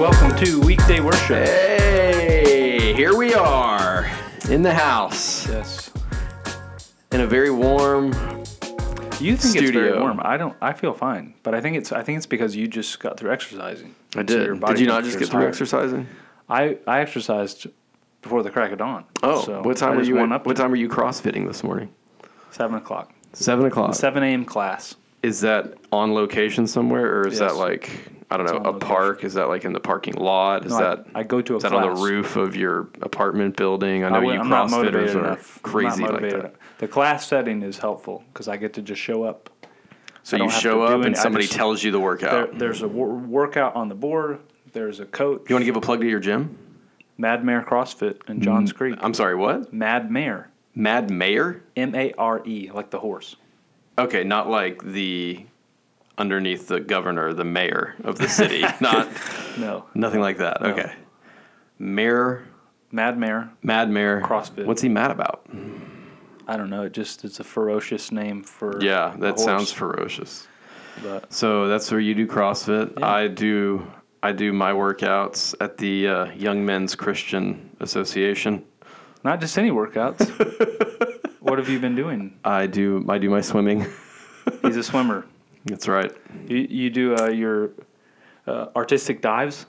Welcome to Weekday Worship. Hey, here we are in the house Yes. in a very warm. You think it's very Studio. warm. I don't. I feel fine, but I think it's. I think it's because you just got through exercising. I So did. your body did you not just temperature's get through higher. exercising? I I exercised before the crack of dawn. Oh, So what time I were you? went up what time were you CrossFitting this morning? Seven o'clock. Seven o'clock. Seven a.m. class. Is that on location somewhere, or is Yes. that like I don't It's know a location. park? Is that like in the parking lot? Is No, that I go to a is that on the roof of your apartment building? I know I would- you I'm CrossFitters are enough. Crazy like that. enough. The class setting is helpful because I get to just show up. So you show up and somebody just- tells you the There, workout. there's a wor- workout on the board. There's a coach. you want to give a plug to your gym? Mad Mare CrossFit in mm-hmm. Johns Creek. I'm sorry, what? Mad Mare. Mad Mayor? M A R E, like the horse. Okay, not like the underneath the governor, the mayor of the city. not No. nothing like that. Okay. Mayor, Mad Mare. Mad Mayor. CrossFit. What's he mad about? I don't know. It just it's a ferocious name for Yeah, that sounds ferocious. But So that's where you do CrossFit. Yeah. I do I do my workouts at the uh, Young Men's Christian Association. not just any workouts. what have you been doing? I do I do my swimming. He's a swimmer. That's right. You you do uh, your uh, artistic dives.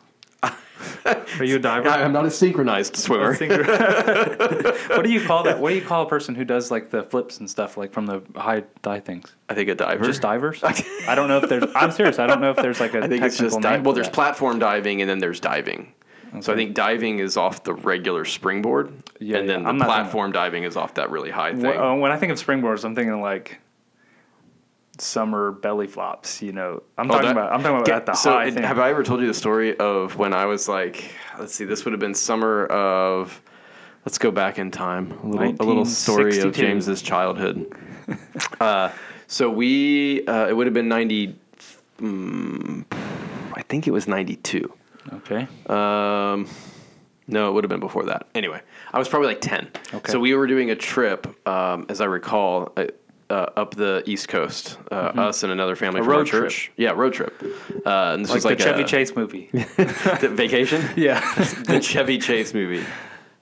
Are you a diver? I, am not a synchronized swimmer. what do you call that? What do you call a person who does like the flips and stuff, like from the high dive things? I think a diver. Just divers? I don't know if there's. I'm serious. I don't know if there's like a I think it's just dive. Well, there's that. platform diving and then there's diving. So I think diving is off the regular springboard, Yeah, and then yeah. the platform diving is off that really high thing. Uh, when I think of springboards, I'm thinking like summer belly flops. You know, I'm Oh, talking that- about. I'm talking about Get- at the so high. it- have I ever told you the story of when I was like, let's see, this would have been summer of, let's go back in time, a little, a little story of 1962. James's childhood. uh, so we, uh, it would have been ninety, mm, I think it was ninety two. okay. Um, no, it would have been before that. Anyway, I was probably like 10. Okay. So we were doing a trip, um, as I recall, uh, uh, up the East Coast, uh, us and another family Mm-hmm. A road trip. church. Yeah, road trip. Uh, and this like was the like Chevy a, Chase movie. the vacation. yeah. the Chevy Chase movie.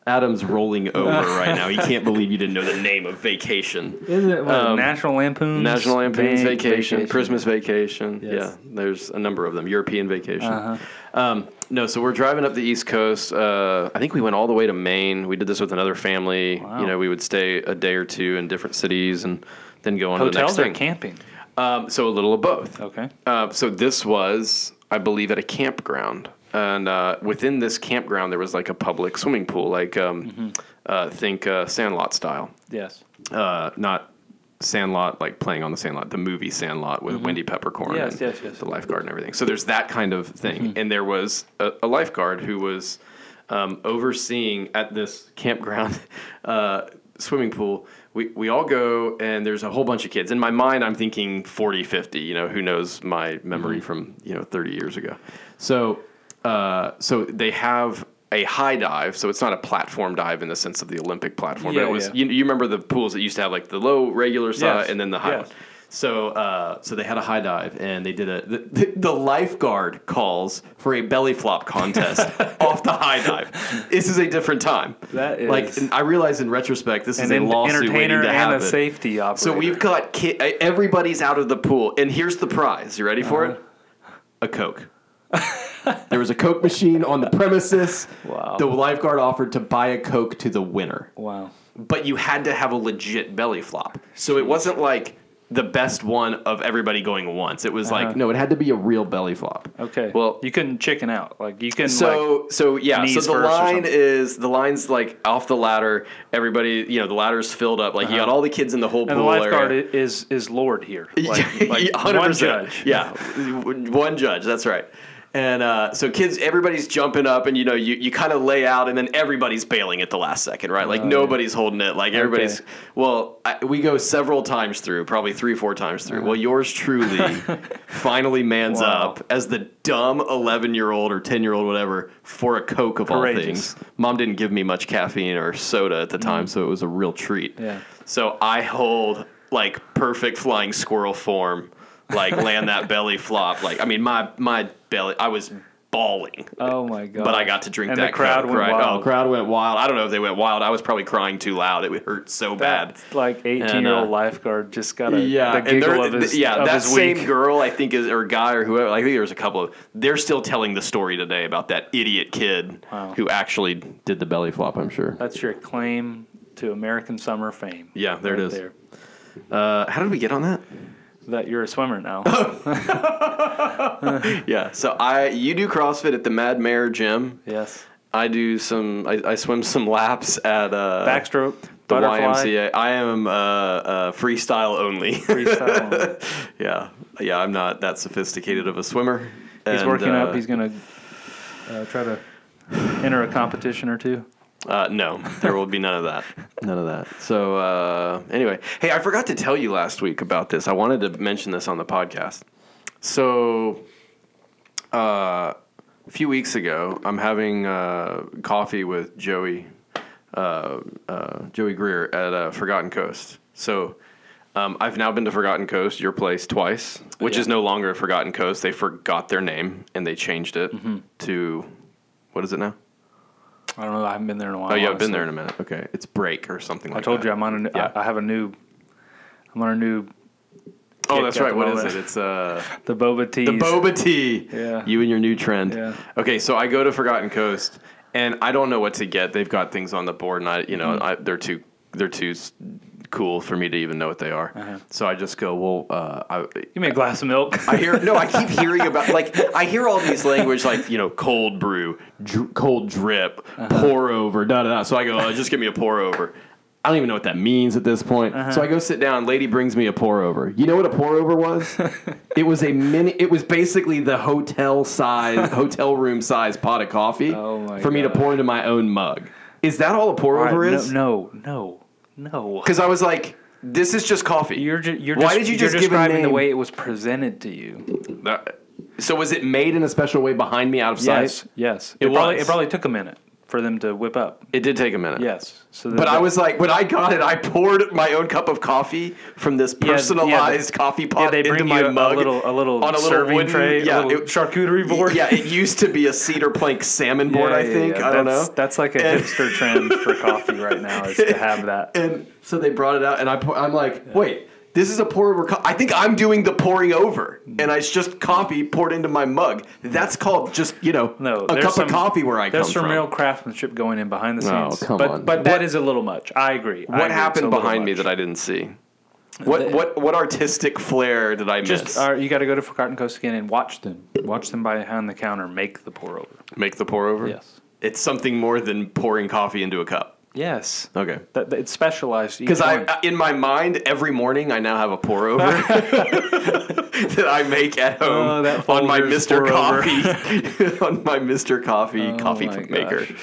Adam's rolling over right now. He can't believe you didn't know the name of Vacation. Isn't it Um, National Lampoon's National Lampoon's Va- Vacation, Christmas Vacation. Yes. Yeah, there's a number of them. European Vacation. Uh-huh. Um, no, so we're driving up the East Coast. Uh, I think we went all the way to Maine. We did this with another family. Wow. You know, we would stay a day or two in different cities and then go on to the next Hotels or thing. camping? Um, so a little of both. Okay. Uh, so this was, I believe, at a campground, and uh, within this campground there was like a public swimming pool, like um, Mm-hmm. uh, think uh, Sandlot style, Yes. uh, not Sandlot like playing on the Sandlot, the movie Sandlot with Wendy Peppercorn Mm-hmm. Yes, and yes, yes. the lifeguard and everything. So there's that kind of thing, and there was a, a lifeguard who was um, overseeing at this campground uh, swimming pool. We, we all go and there's a whole bunch of kids. In my mind, I'm thinking 40, 50, you know, who knows my memory from, you know, 30 years ago. So, uh, so they have a high dive. So it's not a platform dive in the sense of the Olympic platform, Yeah, but it was, yeah. you, you remember the pools that used to have like the low regular side Yes, and then the high yes. one. So, uh, so they had a high dive, and they did a. The, the, lifeguard calls for a belly flop contest off the high dive. This is a different time. That is- like and I realize in retrospect, this is a lawsuit waiting entertainer to and a happen. safety operator. So we've got ki- everybody's out of the pool, and here's the prize. You ready for Uh-huh. it? A Coke. there was a Coke machine on the premises. Wow. The lifeguard offered to buy a Coke to the winner Wow. but you had to have a legit belly flop. So it wasn't like the best one of everybody going once. It was Uh-huh. like no, it had to be a real belly flop. Okay. Well- you couldn't chicken out. Like you can. So so yeah, so the line is the line's like off the ladder. Everybody, you know, the ladder's filled up. Like you got all the kids in the whole like, Uh-huh. and pool the lifeguard area. is is Lord here. Like, like one 100%. judge. Yeah, one judge. That's right. And uh, so kids, everybody's jumping up, and you know, you, you kind of lay out, and then everybody's bailing at the last second, right? Like Oh, yeah. nobody's holding it. Like everybody's. Okay. Well, I, we go several times through, probably three, four times through. Well, yours truly finally mans Uh-huh. Wow. up as the dumb eleven year old or ten year old, whatever, for a Coke of all things. Mom didn't give me much caffeine or soda at the time, so it was a real treat. Mm. Yeah. So I hold like perfect flying squirrel form, like land that belly flop. Like I mean, my my belly, I was bawling, Oh my god! but I got to drink and that. the crowd went right? wild. Oh, crowd went wild. I don't know if they went wild. I was probably crying too loud. It hurt so bad. That like eighteen year old uh, lifeguard just got a Yeah, the and giggle of his yeah, of that his same week. girl I think is or guy or whoever. I think there was a couple of. They're still telling the story today about that idiot kid Wow. who actually did the belly flop. I'm sure. That's your claim to American summer fame. Yeah, there it right is. There. Uh, how did we get on that? That you're a swimmer now. Yeah, so I you do CrossFit at the Mad Mare gym. yes. I do some. I, I swim some laps at uh, Backstroke, the butterfly, YMCA. I am uh, uh, freestyle only. freestyle. yeah, yeah. I'm not that sophisticated of a swimmer. He's And, working uh, up. He's gonna uh, try to enter a competition or two. Uh, no, there will be none of that. None of that. So uh, anyway, hey, I forgot to tell you last week about this. I wanted to mention this on the podcast. So uh, a few weeks ago, I'm having uh, coffee with Joey uh, uh, Joey Greer at uh, Forgotten Coast. So. Um, I've now been to Forgotten Coast, your place, twice, which Yeah. is no longer Forgotten Coast. They forgot their name and they changed it Mm-hmm. to what is it now? I don't know. I haven't been there in a while. Oh, yeah, I've been honestly. there in a minute. Okay, it's break or something like that. I like told that. you I'm on a. New, Yeah. I, I have a new. I'm on a new. Oh, kick that's at right. the What is moment. it? It's uh, The boba tea. the boba tea. Yeah. You and your new trend. Yeah. Okay, so I go to Forgotten Coast, and I don't know what to get. They've got things on the board, and I, you know, Mm-hmm. I, they're too, they're too s- cool for me to even know what they are. Uh-huh. So I just go, well, uh, I, Give me a glass of milk. I hear no. I keep hearing about like I hear all these language like you know cold brew, dr- cold drip, Uh-huh. pour over, da da da. So I go, oh, just give me a pour over. I don't even know what that means at this point. Uh-huh. So I go sit down. Lady brings me a pour over. You know what a pour over was? it was a mini. It was basically the hotel size, hotel room size pot of coffee Oh for me to pour into my own mug. Is that all a pour over Alright, is? no, no, no, no. Because I was like, this is just coffee. You're ju- you're Why just, did you just give a describing the way it was presented to you? That- so was it made in a special way behind me out of sight? Yes, yes. It It, probably was. it probably took a minute for them to whip up. It did take a minute. Yes. So But I was like, when I got it, I poured my own cup of coffee from this Yeah, yeah, personalized they- coffee yeah, pot they into my you a, mug. a little a little on a little serving wooden- tray, yeah, a little it- charcuterie board. Yeah, it used to be a cedar plank salmon board, I think. yeah. I don't that's, know. That's like a And- hipster trend for coffee right now is to have that. And so they brought it out, and I pour, I'm like, wait, this is a pour over. Co- I think I'm doing the pouring over, Mm. and it's just coffee poured into my mug. That's called just you know No, a cup some- of coffee where I come There's some from. real craftsmanship going in behind the scenes. Oh, come but on. but that What- is a little much. I agree. I what agree. happened It's a little behind me much. that I didn't see? What The- what what artistic flair did I miss? just uh, you got to go to Forgotten Coast again and watch them. Watch them behind the counter make the pour over. Make the pour over. Yes. It's something more than pouring coffee into a cup. Yes. Okay. That, that it's specialized. Because I, in my mind, every morning I now have a pour over that I make at home Oh, on my Mr. Coffee, on my Mr. Coffee Oh coffee maker. gosh.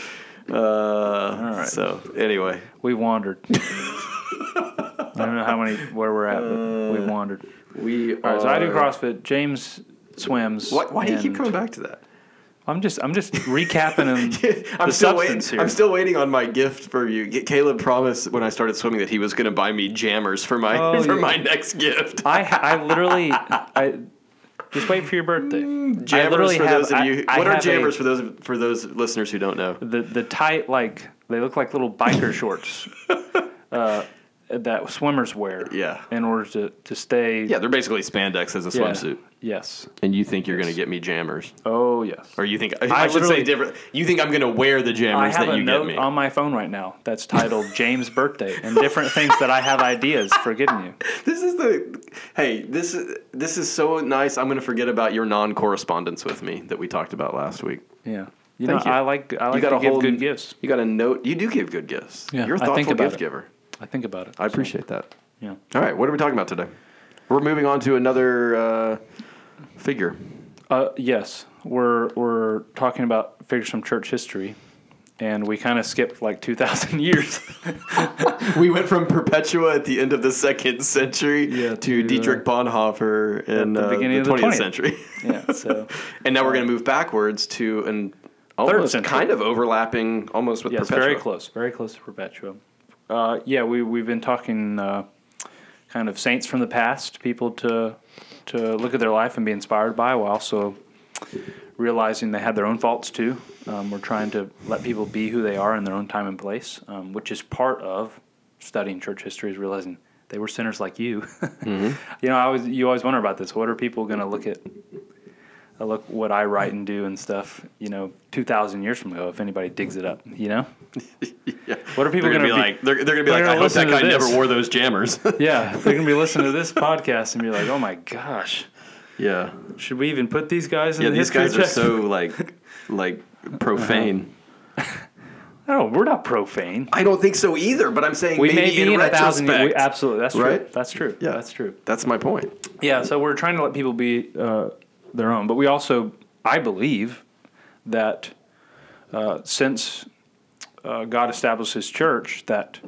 Uh, right. So anyway, we wandered. I don't know how many where we're at, but we wandered. we. All right, so I do CrossFit. James swims. Why, why do you keep coming back to that? I'm just I'm just recapping him I'm the still waiting. here. I'm still waiting on my gift for you. Caleb promised when I started swimming that he was going to buy me jammers for my Oh, for yeah. my next gift. I I literally I just wait for your birthday. I Jammers for have- those of you. I what are have a- jammers for those for those listeners who don't know? the the tight like they look like little biker shorts uh, that swimmers wear. Yeah. In order to to stay. Yeah, they're basically spandex as a Yeah. swimsuit. Yes. And you think you're going to get me jammers, Oh yes. or you think I, should say different? You think I'm going to wear the jammers that you note get me? on my phone right now that's titled James' birthday and different things that I have ideas for getting you. This is the hey. This is this is so nice. I'm going to forget about your non-correspondence with me that we talked about last week. Yeah. You Thank know, you. I like I like You got to a give whole good gifts. You got a note. You do give good gifts. Yeah, you're a I thoughtful think about gift it. giver. I think about it. I appreciate that. Yeah. All right, what are we talking about today? We're moving on to another uh, figure. Uh, yes. we're we're talking about figures from church history, and we kind of skipped like two thousand years. we went from Perpetua at the end of the second century Yeah, to, to, uh, Dietrich Bonhoeffer in the uh, beginning of the 20th 20th. century. yeah. So and now we're going to move backwards to an almost kind of overlapping almost with yes, Perpetua. very close, very close to Perpetua. Uh, yeah, we we've been talking uh, kind of saints from the past, people to to look at their life and be inspired by, while also realizing they had their own faults too. Um, we're trying to let people be who they are in their own time and place, um, which is part of studying church history. Is realizing they were sinners like you. You know, I always you always wonder about this. What are people going to look at? Uh, look what I write and do and stuff. You know, two thousand years from ago, if anybody digs it up. You know. Yeah. What are people going to be like? They're, they're going to be like, gonna I hope that guy this." never wore those jammers. Yeah, they're gonna be listening to this podcast and be like, "Oh my gosh, yeah. should we even put these guys in Yeah, the these history guys are text?" so like like profane. No, we're not profane. I don't think so either, but I'm saying We maybe may be in, in, a thousand. We, absolutely, that's true. Right? That's true. Yeah. that's true. That's my point. Yeah, so we're trying to let people be uh, their own, but we also, I believe, that uh, since uh, God established His church, that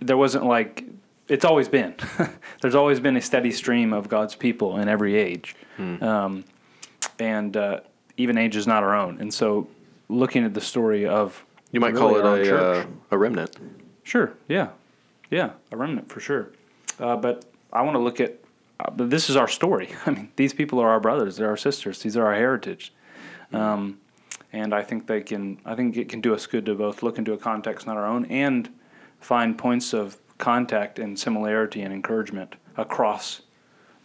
there wasn't like it's always been. There's always been a steady stream of God's people in every age, um, and uh, even age is not our own. And so, looking at the story of You might really call it a church- uh, a remnant. Sure. Yeah. Yeah. A remnant for sure. Uh, but I want to look at. Uh, but this is our story. I mean, these people are our brothers. They're our sisters. These are our heritage. Um, and I think they can. I think it can do us good to both look into a context not our own and find points of contact and similarity and encouragement across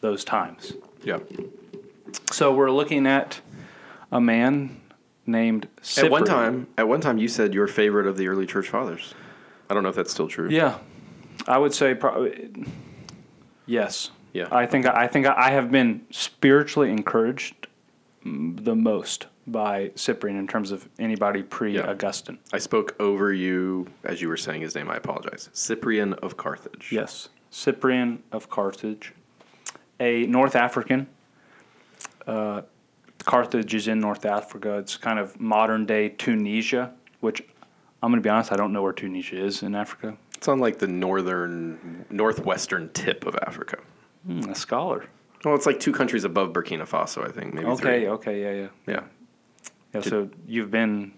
those times. Yeah. So we're looking at a man named At one time, at one time, you said your favorite of the early church fathers. I don't know if that's still true. Yeah, I would say probably yes. Yeah. I think I think I have been spiritually encouraged the most by Cyprian in terms of anybody pre-Augustine. I spoke over you as you were saying his name. I apologize. Cyprian of Carthage. Yes, Cyprian of Carthage, a North African. Uh, Carthage is in North Africa. It's kind of modern day Tunisia, which I'm going to be honest, I don't know where Tunisia is in Africa. It's on like the northern, northwestern tip of Africa. Hmm, a scholar. Well, it's like two countries above Burkina Faso, I think. Maybe Okay, three. okay, yeah, yeah. Yeah. Yeah, so you've been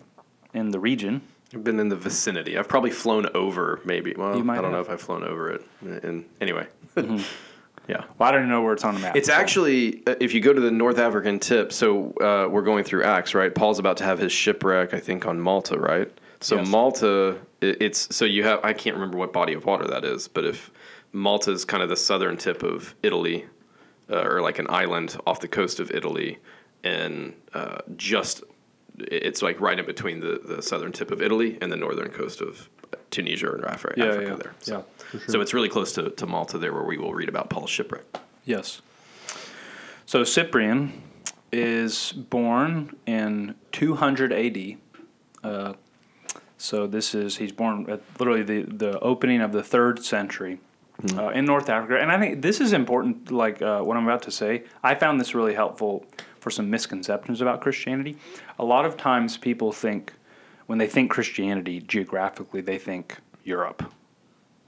in the region. I've been in the vicinity. I've probably flown over, maybe. Well, I don't know if I've flown over it. And anyway, yeah. Well, I don't even know where it's on the map. It's so- actually, uh, if you go to the North African tip, so uh, we're going through Acts, right? Paul's about to have his shipwreck, I think, on Malta, right? So Yes. Malta, it's so you have, I can't remember what body of water that is, but if Malta is kind of the southern tip of Italy, uh, or like an island off the coast of Italy, and uh, just it's like right in between the, the southern tip of Italy and the northern coast of Tunisia and Africa, Yeah, Africa yeah, there. So, yeah, sure. so it's really close to, to Malta there where we will read about Paul's shipwreck. Yes. So Cyprian is born in 200 AD. Uh, so this is he's born at literally the the opening of the third century uh, in North Africa, and I think this is important. Like uh, what I'm about to say, I found this really helpful for some misconceptions about Christianity. A lot of times, people think when they think Christianity geographically, they think Europe.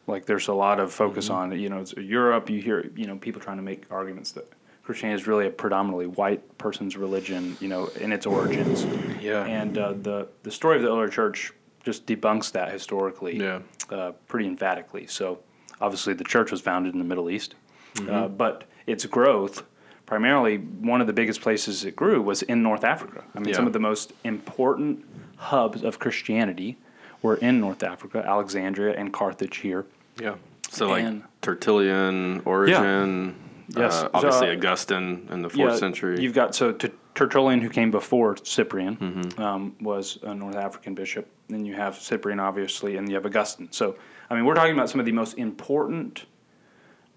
Like there's a lot of focus on you know it's Europe. You hear you know people trying to make arguments that Christianity is really a predominantly white person's religion. You know in its origins. Yeah. And uh, the the story of the early church just debunks that historically. Yeah. Uh, pretty emphatically. So obviously the church was founded in the Middle East, Mm-hmm. uh, but its growth. Primarily, one of the biggest places it grew was in North Africa. I mean, Yeah. some of the most important hubs of Christianity were in North Africa, Alexandria and Carthage here. Yeah. So like And- Tertullian, Origen, Yes. uh, obviously So, uh, Augustine in the fourth century. You've got so T- Tertullian, who came before Cyprian, Mm-hmm. um, was a North African bishop. Then you have Cyprian, obviously, and you have Augustine. So, I mean, we're talking about some of the most important,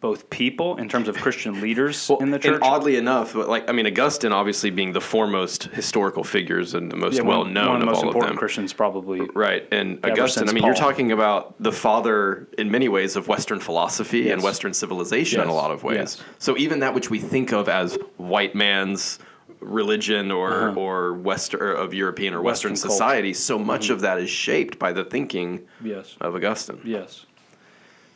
both people in terms of Christian leaders in the church. And oddly enough, like I mean, Augustine obviously being the foremost historical figures and the most Yeah, well known of the of most all of important them. Christians, probably. Right, and Augustine. I mean, you're talking about the father, in many ways, of Western philosophy and Western civilization in a lot of ways. yes. So even that which we think of as white man's religion or uh-huh. or Western or of European or Western, Uh-huh. Western culture. society, so much mm-hmm. of that is shaped by the thinking Yes. of Augustine. Yes.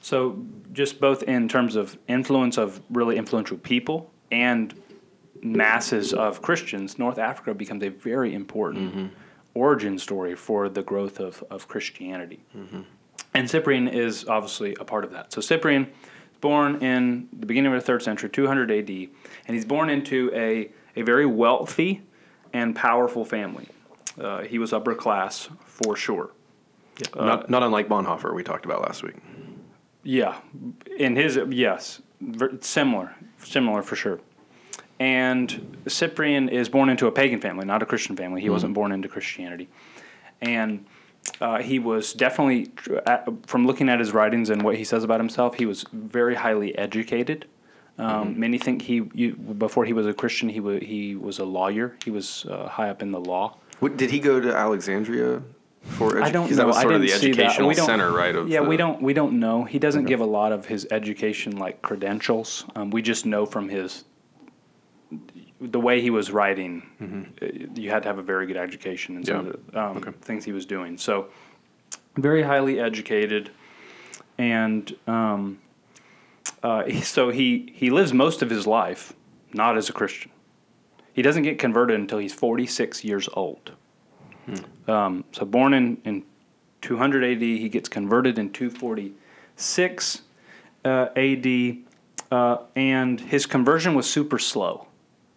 So, just both in terms of influence of really influential people and masses of Christians, North Africa becomes a very important mm-hmm. origin story for the growth of, of Christianity. Mm-hmm. And Cyprian is obviously a part of that. So, Cyprian is born in the beginning of the third century, 200 AD, and he's born into a, a very wealthy and powerful family. Uh, he was upper class for sure. not not unlike Bonhoeffer we talked about last week. Yeah, in his yes, similar, similar for sure. And Cyprian is born into a pagan family, not a Christian family. He wasn't born into Christianity, and uh, he was definitely, at- from looking at his writings and what he says about himself, he was very highly educated. Um, Many think he you, before he was a Christian, he was he was a lawyer. He was uh, high up in the law. What, did he go to Alexandria for? Edu- I don't know. That was I sort of didn't the see that. educational We don't- center, right? Of yeah, the- we don't we don't know. He doesn't give a lot of his education like credentials. Um, we just know from his the way he was writing. uh, You had to have a very good education and some Mm-hmm. Yeah. of the um, Okay. things he was doing. So very highly educated, and um, uh, so he he lives most of his life not as a Christian. He doesn't get converted until he's 46 years old. Um, so born in, in 200 AD, he gets converted in 246 uh, AD, uh, and his conversion was super slow.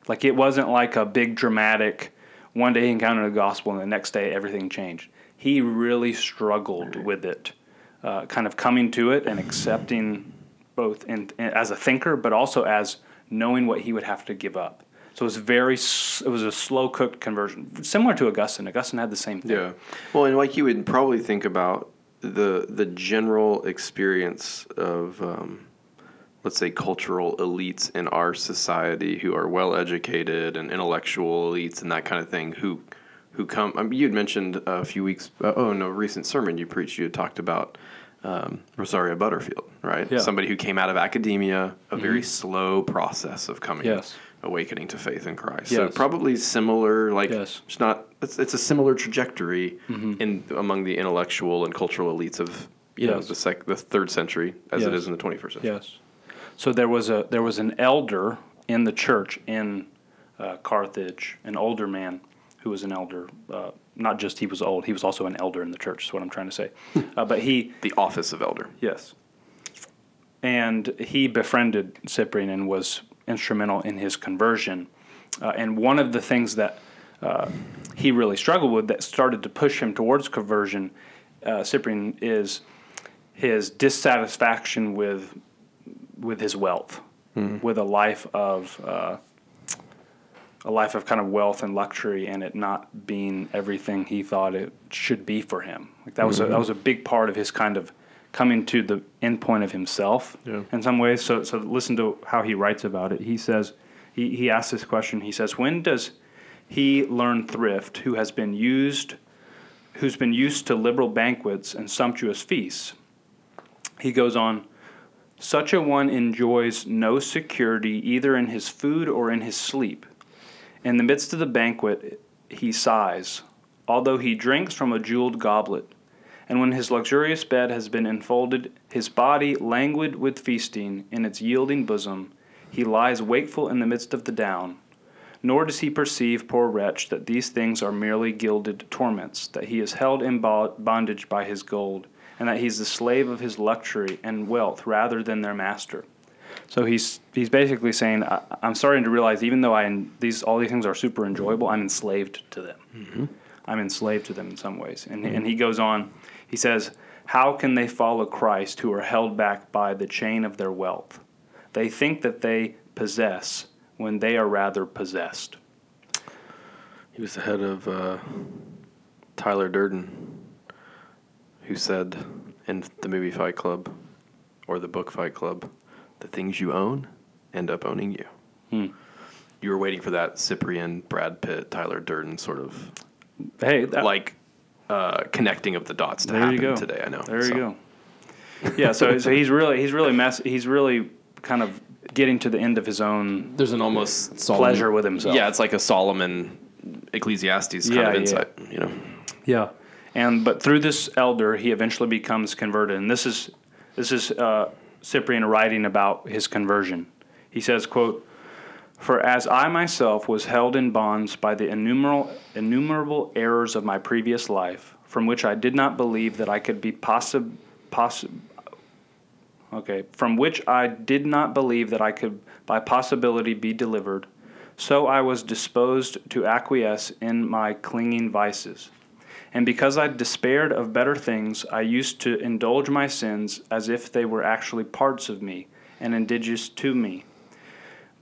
Like it wasn't like a big dramatic. One day he encountered the gospel, and the next day everything changed. He really struggled with it, uh, kind of coming to it and accepting both in, as a thinker, but also as knowing what he would have to give up. So it was very. It was a slow cooked conversion, similar to Augustine. Augustine had the same thing. Yeah. Well, and like you would probably think about the the general experience of um, let's say cultural elites in our society who are well educated and intellectual elites and that kind of thing who who come. I mean, you had mentioned a few weeks. Uh, oh no, recent sermon you preached. You had talked about. Um, Rosaria Butterfield, right? Yeah. Somebody who came out of academia, a very slow process of coming, Yes. awakening to faith in Christ. So probably similar, like Yes. it's not. It's, it's a similar trajectory in among the intellectual and cultural elites of you know the sec, the third century as it Yes. is in the twenty first century. Yes. So there was a there was an elder in the church in uh, Carthage, an older man who was an elder. Uh, not just he was old; he was also an elder in the church. Is what I'm trying to say. uh, but he The office of elder. Yes. And he befriended Cyprian and was instrumental in his conversion. Uh, and one of the things that uh, he really struggled with that started to push him towards conversion, uh, Cyprian, is his dissatisfaction with with his wealth, with a life of uh, a life of kind of wealth and luxury, and it not being everything he thought it should be for him. Like that was a, that mm-hmm. was a big part of his kind of coming to the end point of himself Yeah. in some ways. So so listen to how he writes about it. He says he he asks this question. He says, "When does he learn thrift who has been used?" Who's been used to liberal banquets and sumptuous feasts? He goes on, such a one enjoys no security either in his food or in his sleep. In the midst of the banquet, he sighs, although he drinks from a jeweled goblet. And when his luxurious bed has been enfolded, his body languid with feasting in its yielding bosom, he lies wakeful in the midst of the down. Nor does he perceive, poor wretch, that these things are merely gilded torments, that he is held in bondage by his gold, and that he is the slave of his luxury and wealth rather than their master. So he's he's basically saying, I, I'm starting to realize, even though I these all these things are super enjoyable, I'm enslaved to them. I'm enslaved to them in some ways. And and he goes on, he says, How can they follow Christ who are held back by the chain of their wealth? They think that they possess when they are rather possessed. He was the head of uh, Tyler Durden, who said in the movie Fight Club or the book Fight Club, the things you own end up owning you. Hmm. You were waiting for that Cyprian, Brad Pitt, Tyler Durden sort of Hey, that, like uh, connecting of the dots to There you happen go. today. I know. There So, you go. Yeah, so so he's really he's really mess he's really kind of getting to the end of his own There's an almost Solomon, pleasure with himself. Yeah, it's like a Solomon Ecclesiastes kind Yeah, of yeah. insight. You know. Yeah, and but through this elder, he eventually becomes converted, and this is this is uh, Cyprian writing about his conversion. He says, "quote For as I myself was held in bonds by the innumerable innumerable errors of my previous life, from which I did not believe that I could be possible." Possi- okay, from which I did not believe that I could by possibility be delivered, so I was disposed to acquiesce in my clinging vices. And because I despaired of better things, I used to indulge my sins as if they were actually parts of me and indigenous to me.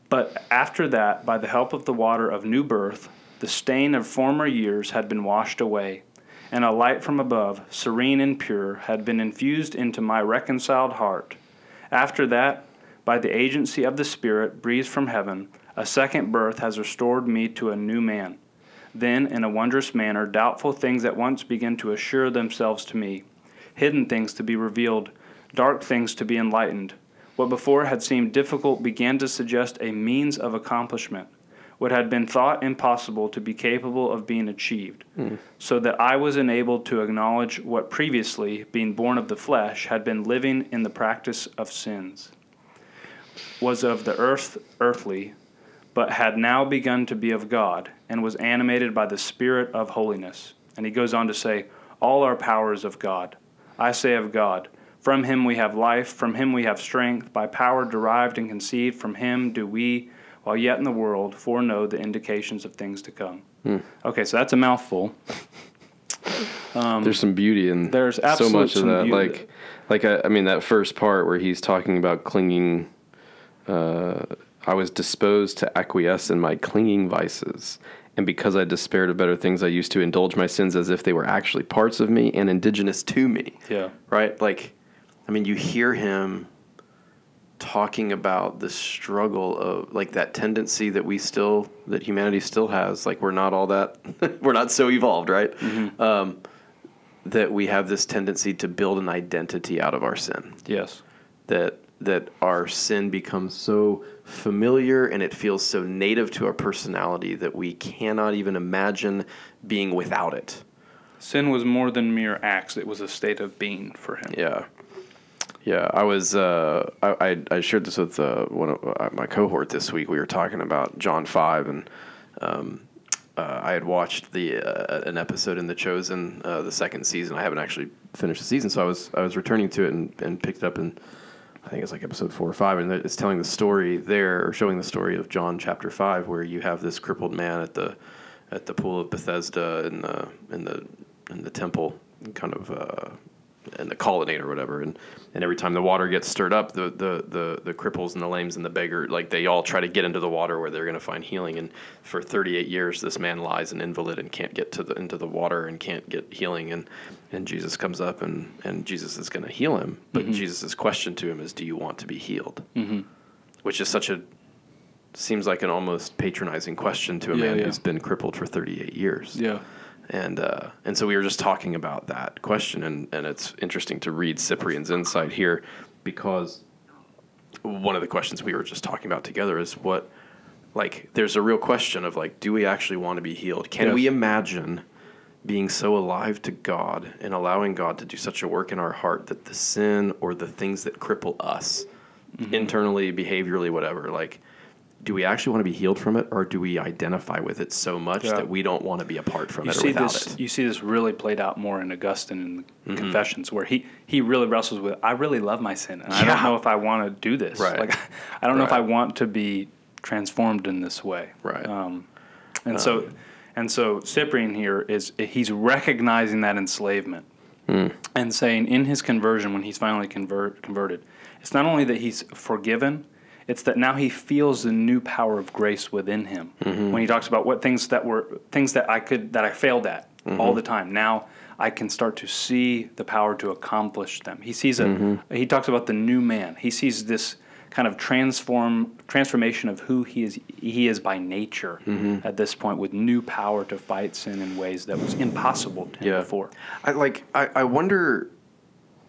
But after that, by the help of the water of new birth, the stain of former years had been washed away, and a light from above, serene and pure, had been infused into my reconciled heart. After that, by the agency of the Spirit breathed from heaven, a second birth has restored me to a new man. Then, in a wondrous manner, doubtful things at once began to assure themselves to me, hidden things to be revealed, dark things to be enlightened. What before had seemed difficult began to suggest a means of accomplishment. What had been thought impossible to be capable of being achieved, hmm. so that I was enabled to acknowledge what previously, being born of the flesh, had been living in the practice of sins, was of the earth earthly, but had now begun to be of God, and was animated by the Spirit of holiness. And he goes on to say, All our power is of God. I say of God. From him we have life, from him we have strength. By power derived and conceived from him do we, while yet in the world, foreknow the indications of things to come. Okay, so that's a mouthful. there's some beauty in Um, there's so much of that. Like, like I, I mean, that first part where he's talking about clinging. Uh, I was disposed to acquiesce in my clinging vices, and because I despaired of better things, I used to indulge my sins as if they were actually parts of me and indigenous to me. Yeah. Right? Like, I mean, you hear him talking about the struggle of like that tendency that we still that humanity still has like we're not all that we're not so evolved right um, that we have this tendency to build an identity out of our sin Yes. that that our sin becomes so familiar and it feels so native to our personality that we cannot even imagine being without it Sin was more than mere acts, it was a state of being for him. Yeah, yeah. I was. Uh, I, I shared this with uh, one of uh, my cohort this week. We were talking about John five, and um, uh, I had watched the uh, an episode in The Chosen, uh, the second season. I haven't actually finished the season, so I was I was returning to it and, and picked it up and. I think it's like episode four or five, and it's telling the story there, or showing the story of John chapter five, where you have this crippled man at the at the pool of Bethesda in the in the in the temple, kind of uh, in the colonnade or whatever, and and every time the water gets stirred up, the the the, the cripples and the lames and the beggar, like they all try to get into the water where they're going to find healing. And for 38 years, this man lies an invalid and can't get to the into the water and can't get healing. And and Jesus comes up and and Jesus is going to heal him, but Jesus' question to him is, "Do you want to be healed?" Mm-hmm. Which is such a seems like an almost patronizing question to a Yeah, man yeah. who's been crippled for 38 years Yeah. And uh, and so we were just talking about that question, and, and it's interesting to read Cyprian's insight here because one of the questions we were just talking about together is what like there's a real question of like do we actually want to be healed? Can Yes. we imagine being so alive to God and allowing God to do such a work in our heart that the sin or the things that cripple us internally, behaviorally, whatever, like do we actually want to be healed from it or do we identify with it so much Yeah. that we don't want to be apart from You it see without this. it? You see this really played out more in Augustine in the Mm-hmm. Confessions, where he he really wrestles with. I really love my sin, and I don't know if I want to do this. Right. Like, I don't know if I want to be transformed in this way. Right. Um, and so, and so Cyprian here is he's recognizing that enslavement Hmm. and saying in his conversion when he's finally convert, converted, it's not only that he's forgiven, it's that now he feels the new power of grace within him. Mm-hmm. When he talks about what things that were things that I could that I failed at Mm-hmm. all the time, now I can start to see the power to accomplish them. He sees a Mm-hmm. he talks about the new man. He sees this kind of transform transformation of who he is he is by nature Mm-hmm. at this point with new power to fight sin in ways that was impossible to him Yeah. before. I like. I, I wonder.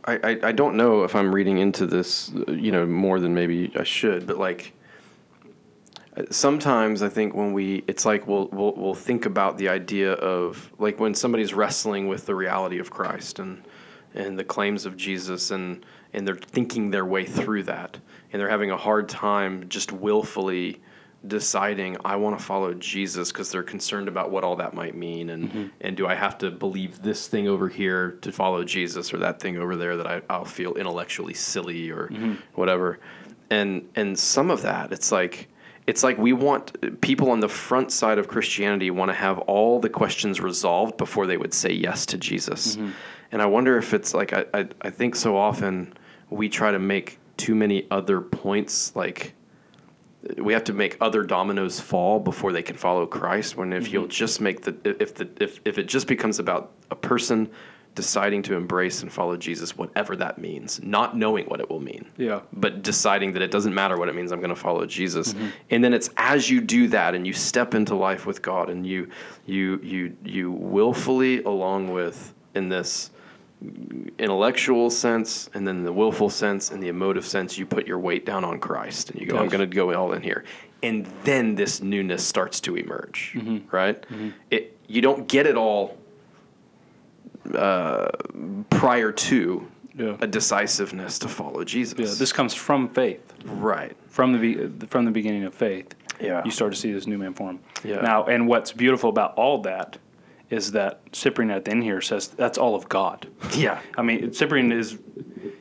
I, I, I don't know if I'm reading into this, you know, more than maybe I should, but like sometimes I think when we, it's like we'll, we'll, we'll think about the idea of like when somebody's wrestling with the reality of Christ and, and the claims of Jesus and, and they're thinking their way through that and they're having a hard time just willfully deciding I want to follow Jesus because they're concerned about what all that might mean and Mm-hmm. and do I have to believe this thing over here to follow Jesus or that thing over there that I, I'll feel intellectually silly or Mm-hmm. whatever and and some of that it's like it's like we want people on the front side of Christianity want to have all the questions resolved before they would say yes to Jesus Mm-hmm. and I wonder if it's like I, I I think so often we try to make too many other points like we have to make other dominoes fall before they can follow Christ. When if you'll mm-hmm. just make the if the if if it just becomes about a person deciding to embrace and follow Jesus, whatever that means, not knowing what it will mean, Yeah. but deciding that it doesn't matter what it means, I'm going to follow Jesus. Mm-hmm. And then it's as you do that and you step into life with God and you you you you willfully along with in this intellectual sense and then the willful sense and the emotive sense you put your weight down on Christ and you go I'm going to go all in here and then this newness starts to emerge Mm-hmm. right it you don't get it all uh, prior to Yeah. a decisiveness to follow Jesus Yeah. This comes from faith. right from the be- from the beginning of faith. Yeah. You start to see this new man form. Yeah. Now, and what's beautiful about all that is that Cyprian at the end here says that's all of God. yeah I mean, Cyprian is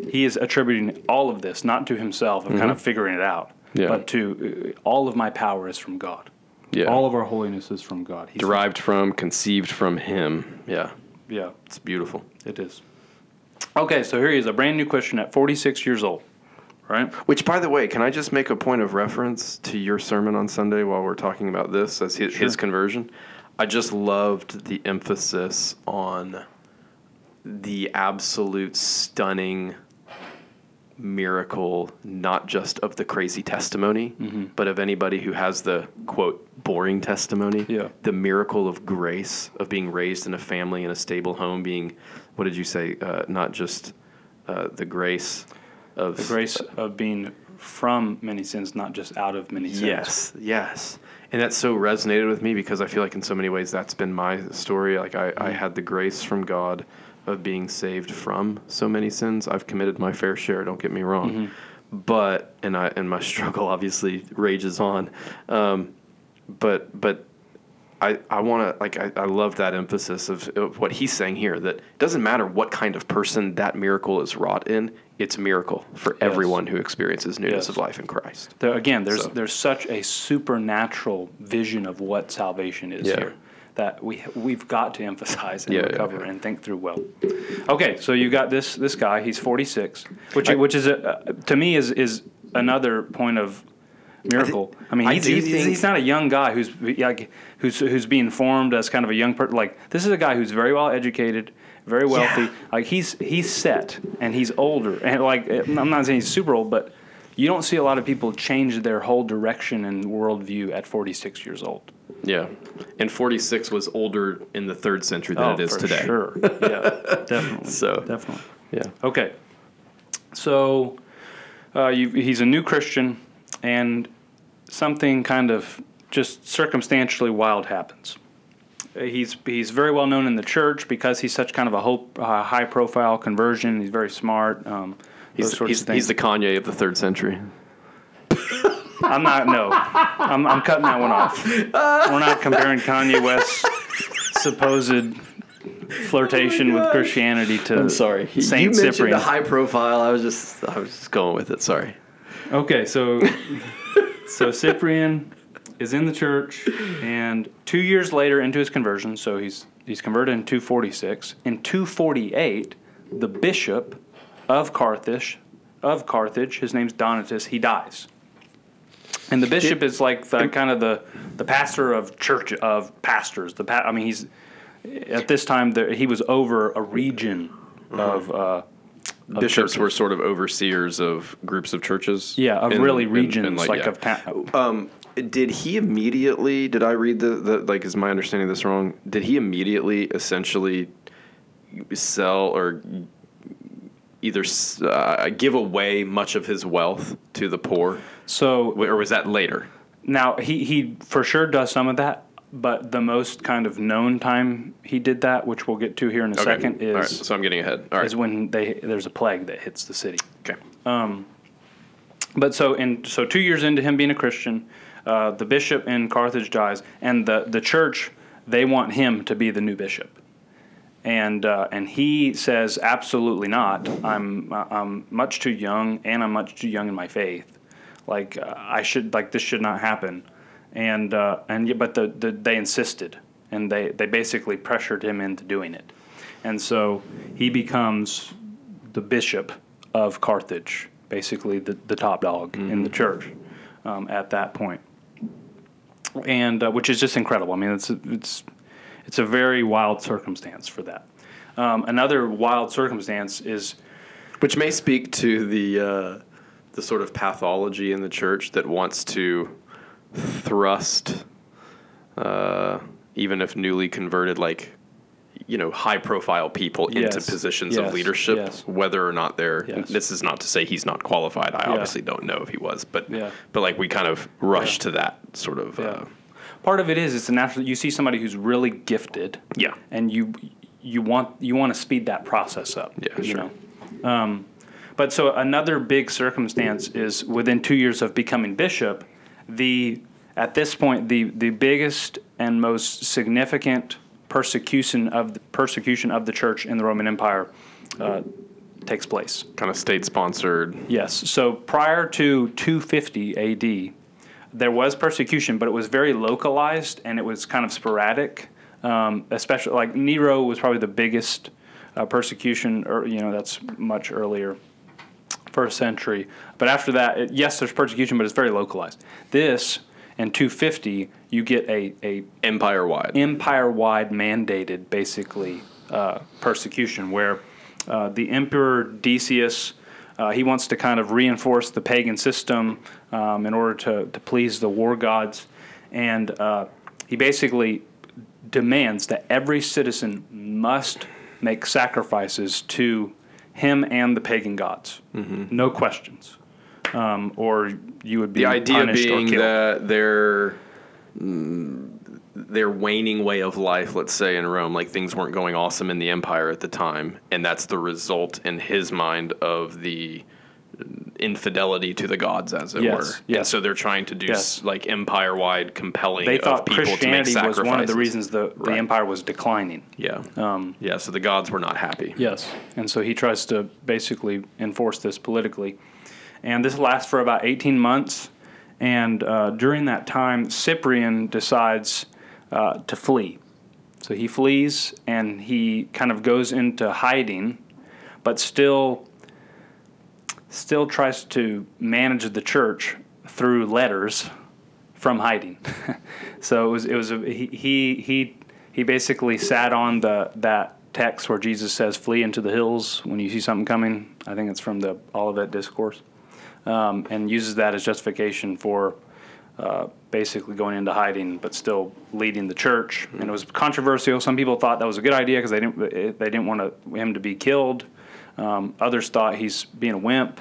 he is attributing all of this not to himself and kind of figuring it out, Mm-hmm. Yeah. but to uh, all of my power is from God. Yeah. All of our holiness is from God. He's derived from conceived from him yeah Yeah, it's beautiful it is. Okay, so here he is, a brand new Christian at 46 years old, right? Which, by the way, can I just make a point of reference to your sermon on Sunday while we're talking about this as his, his conversion? I just loved the emphasis on the absolute stunning miracle, not just of the crazy testimony, Mm-hmm. but of anybody who has the quote boring testimony. Yeah. The miracle of grace of being raised in a family in a stable home, being what did you say? Uh, not just uh, the grace of The grace of being from many sins, not just out of many sins. Yes, yes. And that so resonated with me because I feel like in so many ways that's been my story. Like I, I had the grace from God of being saved from so many sins. I've committed my fair share, don't get me wrong. But and I and my struggle obviously rages on. Um, but but I, I want to like I, I love that emphasis of, of what he's saying here that it doesn't matter what kind of person that miracle is wrought in it's a miracle for everyone who experiences newness Yes. of life in Christ. There, again, there's So- there's such a supernatural vision of what salvation is Yeah. here that we we've got to emphasize and Yeah, yeah, recover yeah. and think through well. Okay, so you got this this guy. He's 46, which I- which is a, uh, to me is is another point of miracle. I, mean, I he's, do he's, think- he's not a young guy who's like who's who's being formed as kind of a young person. Like this is a guy who's very well educated, very wealthy. Yeah. Like he's he's set and he's older and like I'm not saying he's super old, but you don't see a lot of people change their whole direction and worldview at 46 years old. Yeah. And 46 was older in the third century than it is Oh, for today. Sure. Yeah. definitely. So- definitely. Yeah. Okay. So uh, you, he's a new Christian, and something kind of just circumstantially wild happens. Uh, He's he's very well known in the church because he's such kind of a hope, uh, high profile conversion. He's very smart. Um, those He's, sorts he's, of things. he's the Kanye of the third century. I'm not. No, I'm, I'm cutting that one off. We're not comparing Kanye West's supposed flirtation with Christianity to I'm sorry. Saint Cyprian. high profile. I was just I was just going with it. Sorry. Okay, so so Cyprian is in the church, and two years later into his conversion, so he's he's converted in 246. In 248, the bishop of Carthage, of Carthage, his name's Donatus, he dies. And the bishop is like the, kind of the the pastor of church of pastors. The pa- I mean, he's at this time there, he was over a region of. Uh, of Bishops churches. were sort of overseers of groups of churches. yeah, of in- really regions in, like, yeah. of ta- Um, did he immediately? Did I read the, the like? Is my understanding this wrong? Did he immediately essentially sell or either uh, give away much of his wealth to the poor, So or was that later? now he he for sure does some of that, but the most kind of known time he did that, which we'll get to here in a second, All right, is so I'm getting ahead. All right. is when they there's a plague that hits the city. okay. But so in so two years into him being a Christian, uh, the bishop in Carthage dies, and the the church they want him to be the new bishop, and uh, and he says absolutely not. I'm I'm much too young, and I'm much too young in my faith. Like uh, I should like this should not happen, and uh, and but the, the they insisted, and they they basically pressured him into doing it, and so he becomes the bishop of Carthage, basically the, the top dog in the church um, at that point, and uh, which is just incredible. I mean, it's it's it's a very wild circumstance for that. Um, another wild circumstance is Which may speak to the uh, the sort of pathology in the church that wants to thrust, uh, even if newly converted, like you know, high profile people into positions yes, of leadership, yes. whether or not they're. Yes. This is not to say he's not qualified. I obviously don't know if he was, but Yeah. but like we kind of rush Yeah. to that sort of. Yeah. Uh, part of it is it's a natural. You see somebody who's really gifted, Yeah. and you you want you want to speed that process up. Yeah, you sure. know. Um, but so another big circumstance is within two years of becoming bishop, the at this point the the biggest and most significant persecution of the persecution of the church in the Roman Empire uh, takes place. kind of state sponsored. Yes. So prior to 250 AD, there was persecution, but it was very localized and it was kind of sporadic. Um, especially like Nero was probably the biggest uh, persecution, or you know that's much earlier, first century. But after that, it, yes, there's persecution, but it's very localized. This in 250, you get a a Empire wide. empire wide mandated, basically, uh, persecution where uh, the Emperor Decius. Uh, he wants to kind of reinforce the pagan system um, in order to, to please the war gods. And uh, he basically demands that every citizen must make sacrifices to him and the pagan gods. No questions. Um, or you would be the idea punished or being killed. that their mm, their waning way of life, let's say in Rome, like things weren't going awesome in the empire at the time, and that's the result in his mind of the infidelity to the gods, as it Yes, were. And so they're trying to do Yes. s like empire wide compelling they of thought people to make Christianity was one of the reasons the, the empire was declining. Yeah. Um, yeah. So the gods were not happy. Yes. And so he tries to basically enforce this politically. And this lasts for about 18 months. And uh, during that time, Cyprian decides uh, to flee. So he flees and he kind of goes into hiding, but still still tries to manage the church through letters from hiding. so it was it was a, he he he basically sat on the that text where Jesus says, "Flee into the hills when you see something coming." I think it's from the Olivet Discourse, um, and uses that as justification for. Uh, basically going into hiding, but still leading the church, and it was controversial. Some people thought that was a good idea because they didn't they didn't want to, him to be killed. Um, others thought he's being a wimp.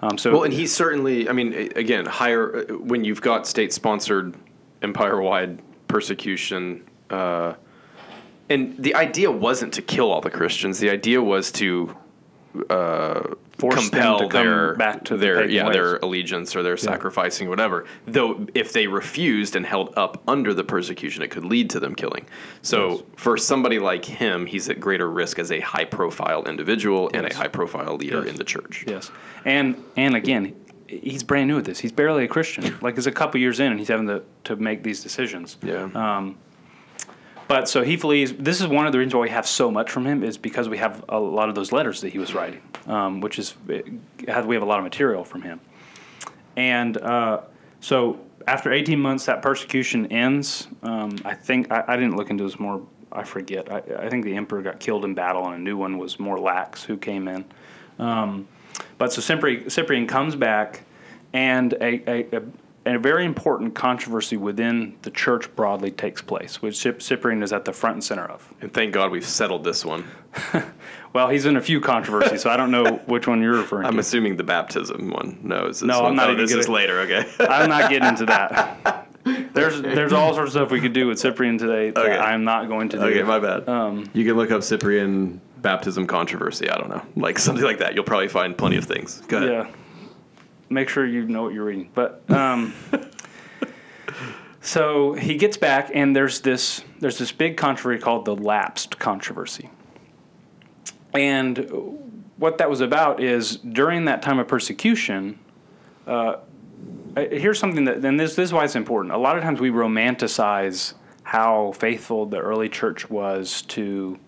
Um, so Well, and he's certainly, I mean, again, higher, uh, when you've got state sponsored, empire wide persecution, uh, and the idea wasn't to kill all the Christians. The idea was to uh, compel their back to the their yeah ways. their allegiance or their sacrificing whatever. Though if they refused and held up under the persecution, it could lead to them killing. So Yes. for somebody like him, he's at greater risk as a high profile individual and a high profile leader Yes. in the church. Yes, and and again, he's brand new at this. He's barely a Christian. Like, it's a couple years in, and he's having to to make these decisions. Yeah. Um, but so he flees. This is one of the reasons why we have so much from him is because we have a lot of those letters that he was writing, um, which is we have a lot of material from him. And uh, so after 18 months, that persecution ends. Um, I think I, I didn't look into this more. I forget. I, I think the emperor got killed in battle, and a new one was more lax who came in. Um, but so Cyprian, comes back, and a, a, a very important controversy within the church broadly takes place, which Cyp- Cyprian is at the front and center of. And thank God we've settled this one. Well, he's in a few controversies, so I don't know which one you're referring to. I'm assuming the baptism one. No, is this No, one? I'm not Oh, This is later. Okay. I'm not getting into that. There's there's all sorts of stuff we could do with Cyprian today that Okay. I'm not going to do. okay, my bad. Um, you can look up Cyprian baptism controversy. I don't know, like something like that. You'll probably find plenty of things. Go ahead. Yeah. Make sure you know what you're reading. But um, so he gets back, and there's this there's this big controversy called the lapsed controversy. And what that was about is during that time of persecution. Uh, here's something that, and this this is why it's important. A lot of times we romanticize how faithful the early church was to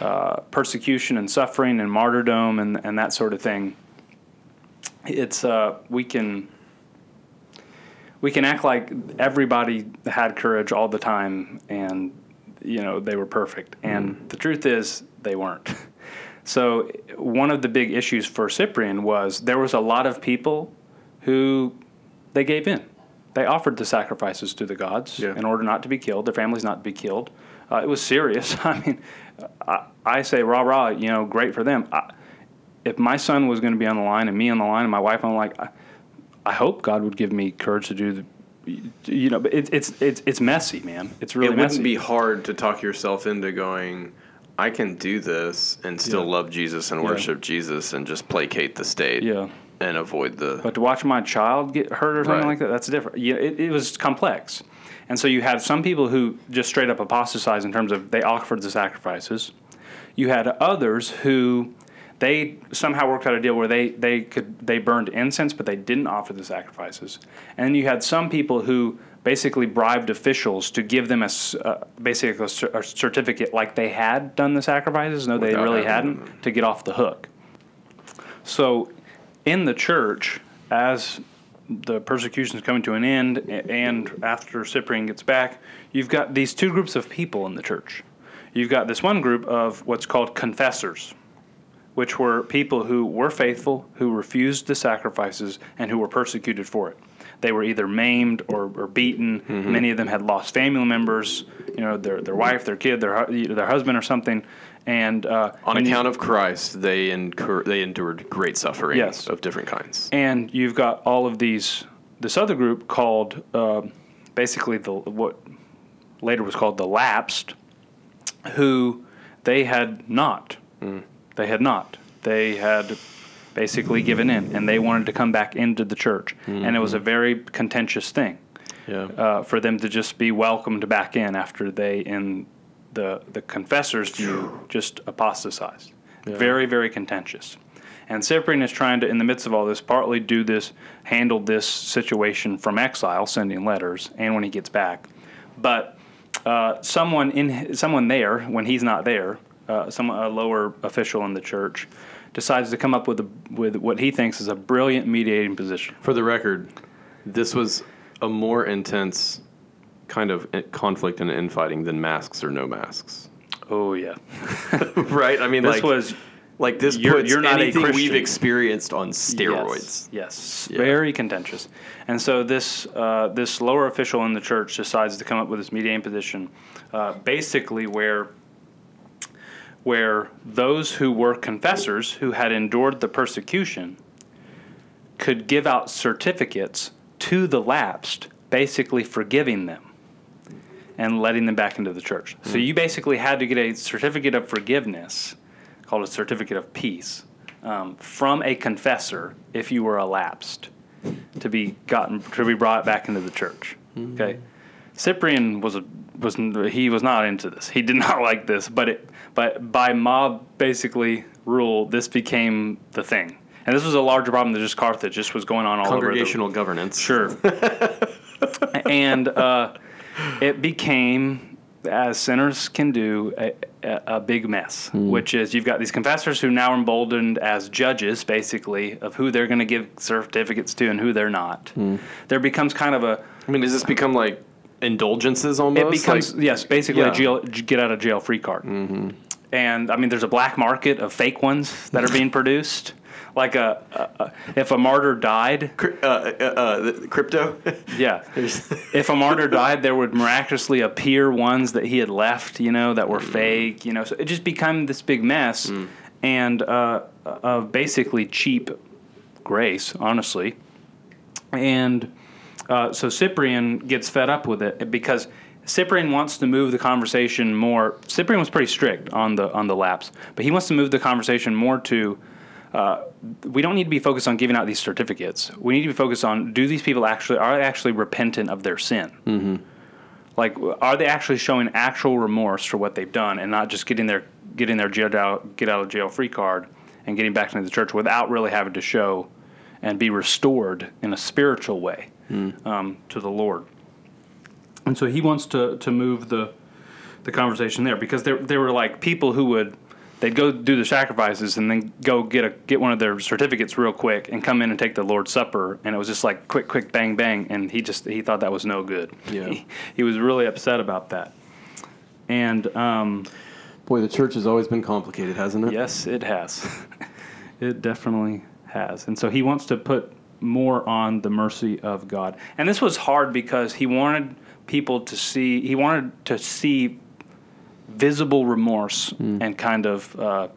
uh, persecution and suffering and martyrdom and, and that sort of thing it's uh, we can we can act like everybody had courage all the time and you know they were perfect. And the truth is they weren't. So one of the big issues for cyprian was there was a lot of people who they gave in. They offered the sacrifices to the gods Yeah. in order not to be killed their families not to be killed. Uh, it was serious. I mean I, I say rah rah you know great for them. I, if my son was going to be on the line and me on the line and my wife I'm like I, I hope God would give me courage to do the you know but it, it's it's it's messy man it's really it wouldn't messy be hard to talk yourself into going. I can do this and still Yeah. love Jesus and Yeah. worship Jesus and just placate the state yeah and avoid the. but to watch my child get hurt or something Right. like that that's different yeah it, it was complex and so you had some people who just straight up apostatized in terms of they offered the sacrifices you had others who they somehow worked out a deal where they, they could they burned incense but they didn't offer the sacrifices. And then you had some people who basically bribed officials to give them a uh, basically a, cer- a certificate like they had done the sacrifices. No they Without really hadn't to get off the hook. So in the church as the persecution is coming to an end and after cyprian gets back you've got these two groups of people in the church. You've got this one group of what's called confessors which were people who were faithful, who refused the sacrifices, and who were persecuted for it. They were either maimed or, or beaten. Mm-hmm. Many of them had lost family members, you know, their, their wife, their kid, their, their husband, or something. And uh, On you- account of Christ, they incur they endured great suffering Yes. of different kinds. and you've got all of these this other group called uh, basically the what later was called the lapsed who they had not they had not they had basically given in and they wanted to come back into the church and it was a very contentious thing Yeah. uh, for them to just be welcomed back in after they, in the the confessors' view, just apostatized. Very, very contentious. And Cyprian is trying to, in the midst of all this, partly do this, handle this situation from exile, sending letters, and when he gets back. But uh, someone in someone there, when he's not there, uh, some a lower official in the church, decides to come up with a, with what he thinks is a brilliant mediating position. For the record, this was a more intense kind of conflict and infighting than masks or no masks. Oh yeah, right? I mean, this like, was like this you're- puts you're not a anything we've experienced on steroids. Yes, yes. Yeah. very contentious. And so this uh, this lower official in the church decides to come up with this mediating position, uh, basically where where those who were confessors who had endured the persecution could give out certificates to the lapsed, basically forgiving them and letting them back into the church. So you basically had to get a certificate of forgiveness, called a certificate of peace, um, from a confessor if you were a lapsed, to be gotten to be brought back into the church. Okay, Cyprian was a was he was not into this. He did not like this, but it but by mob basically rule, this became the thing. And this was a larger problem than just Carthage. This was going on all over the Congregational governance. Sure. and uh, it became, as sinners can do, a, a, a big mess, which is you've got these confessors who now are emboldened as judges, basically, of who they're going to give certificates to and who they're not. There becomes kind of a, I mean, does this become like indulgences almost? it becomes, Like- yes, basically Yeah. a jail, get out of jail free card. Mm-hmm. And I mean, there's a black market of fake ones that are being produced. Like a, a, a if a martyr died, uh, uh, uh, crypto. Yeah. If a martyr died, there would miraculously appear ones that he had left, you know, that were fake, you know. So it just became this big mess. and uh, of basically cheap grace, honestly. And uh, so Cyprian gets fed up with it because Cyprian wants to move the conversation more. Cyprian was pretty strict on the on the lapse, but he wants to move the conversation more to. Uh, we don't need to be focused on giving out these certificates. We need to be focused on do these people actually are they actually repentant of their sin? Mm-hmm. Like, are they actually showing actual remorse for what they've done, and not just getting their getting their jail out, get out of jail free card and getting back into the church without really having to show and be restored in a spiritual way mm. um, to the Lord. And so he wants to, to move the the conversation there because there there were like people who would they'd go do the sacrifices and then go get a get one of their certificates real quick and come in and take the Lord's Supper and it was just like quick quick bang bang and he just he thought that was no good. Yeah. He, he was really upset about that. And um, boy, the church has always been complicated, hasn't it? Yes, it has. it definitely has. And so he wants to put more on the mercy of God. And this was hard because he wanted people to see he wanted to see visible remorse mm. and kind of uh,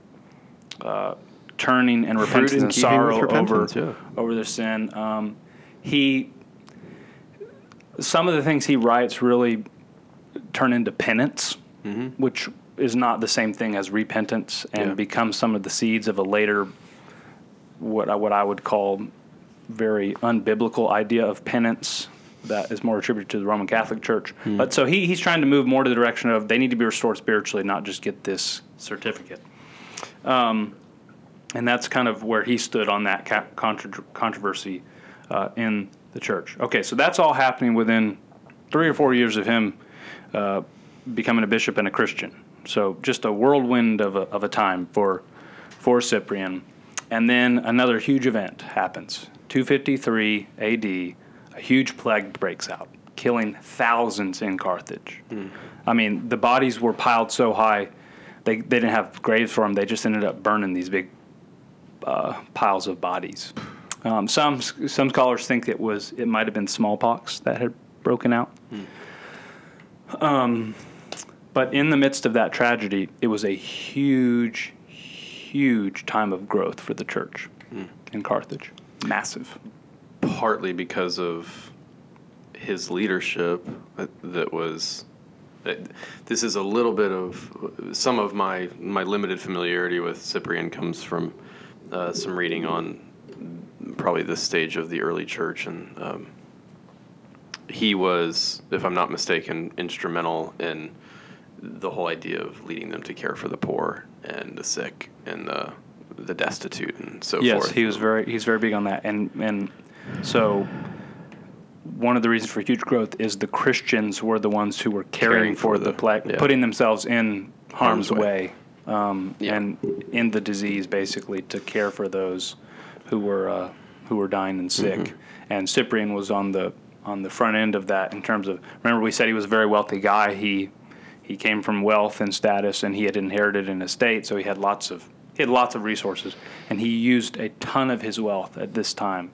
uh, turning and repentance and sorrow repentance, over yeah. over their sin. Um, he some of the things he writes really turn into penance, mm-hmm. which is not the same thing as repentance, and yeah. becomes some of the seeds of a later what I, what I would call very unbiblical idea of penance that is more attributed to the Roman Catholic Church. Mm. But so he, he's trying to move more to the direction of they need to be restored spiritually, not just get this certificate. Um, and that's kind of where he stood on that contra- controversy uh, in the church. Okay, so that's all happening within three or four years of him uh, becoming a bishop and a Christian. So just a whirlwind of a, of a time for for Cyprian. And then another huge event happens. 253 AD, a huge plague breaks out, killing thousands in Carthage. Mm. I mean, the bodies were piled so high, they, they didn't have graves for them. They just ended up burning these big uh, piles of bodies. Um, some some scholars think it was it might have been smallpox that had broken out. Mm. Um, but in the midst of that tragedy, it was a huge, huge time of growth for the church mm. in Carthage. Massive. Partly because of his leadership that was this is a little bit of some of my my limited familiarity with Cyprian comes from uh, some reading on probably this stage of the early church and um, he was if I'm not mistaken instrumental in the whole idea of leading them to care for the poor and the sick and the the destitute and so yes, forth. Yes, he was very he's very big on that, and and so one of the reasons for huge growth is the Christians were the ones who were caring, caring for, for, the, the plague, yeah. putting themselves in harm's, harm's way, way um, yeah. and in the disease basically to care for those who were uh, who were dying and sick. Mm-hmm. And Cyprian was on the on the front end of that in terms of remember we said he was a very wealthy guy. He he came from wealth and status, and he had inherited an estate, so he had lots of he had lots of resources, and he used a ton of his wealth at this time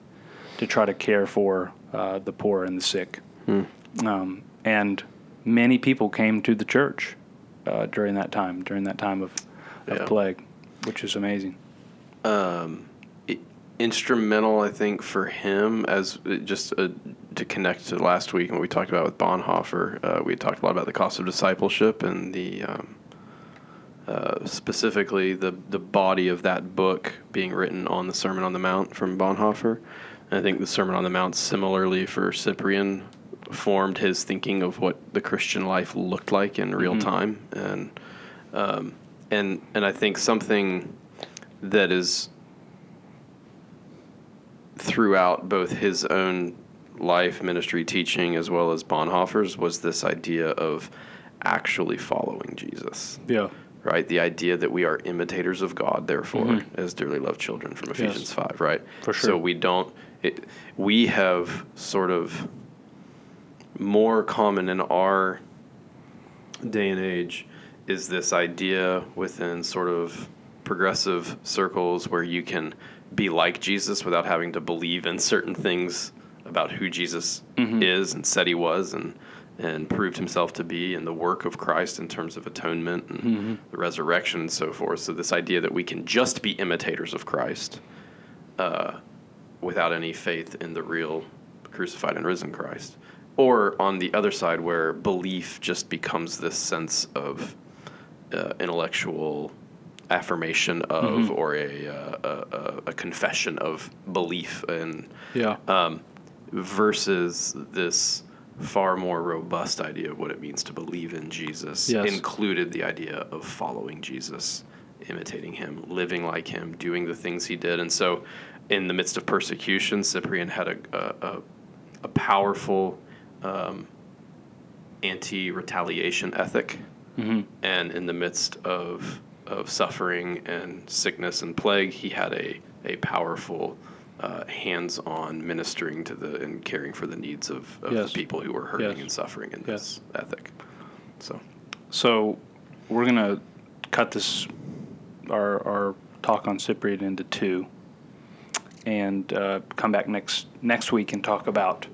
to try to care for uh, the poor and the sick. Hmm. Um, and many people came to the church uh, during that time, during that time of, of yeah. plague, which is amazing. Um, instrumental, I think, for him as uh, just a, to connect to last week and what we talked about with Bonhoeffer. Uh, we talked a lot about the cost of discipleship and the um, uh, specifically the the body of that book being written on the Sermon on the Mount from Bonhoeffer. And I think the Sermon on the Mount, similarly for Cyprian, formed his thinking of what the Christian life looked like in real mm-hmm. time, and um, and and I think something that is throughout both his own life, ministry, teaching, as well as Bonhoeffer's, was this idea of actually following Jesus. Yeah. Right? The idea that we are imitators of God, therefore, mm-hmm. as dearly loved children from Ephesians yes. 5, right? For sure. So we don't, it, we have sort of more common in our day and age is this idea within sort of progressive circles where you can be like Jesus without having to believe in certain things about who Jesus mm-hmm. is and said he was and and proved himself to be in the work of Christ in terms of atonement and Mm-hmm. the resurrection and so forth. So this idea that we can just be imitators of Christ uh, without any faith in the real crucified and risen Christ, or on the other side where belief just becomes this sense of uh, intellectual affirmation of Mm-hmm. or a, uh, a, a, a confession of belief and Yeah. um, versus this far more robust idea of what it means to believe in Jesus Yes. included the idea of following Jesus, imitating him, living like him, doing the things he did. And so, in the midst of persecution, Cyprian had a, a, a, a powerful um, anti retaliation ethic. Mm-hmm. And in the midst of, of suffering and sickness and plague, he had a, a powerful uh, hands-on ministering to the and caring for the needs of, of Yes. the people who are hurting Yes. and suffering in Yes. this ethic. So So we're gonna cut this our our talk on Cyprian into two, and uh, come back next next week and talk about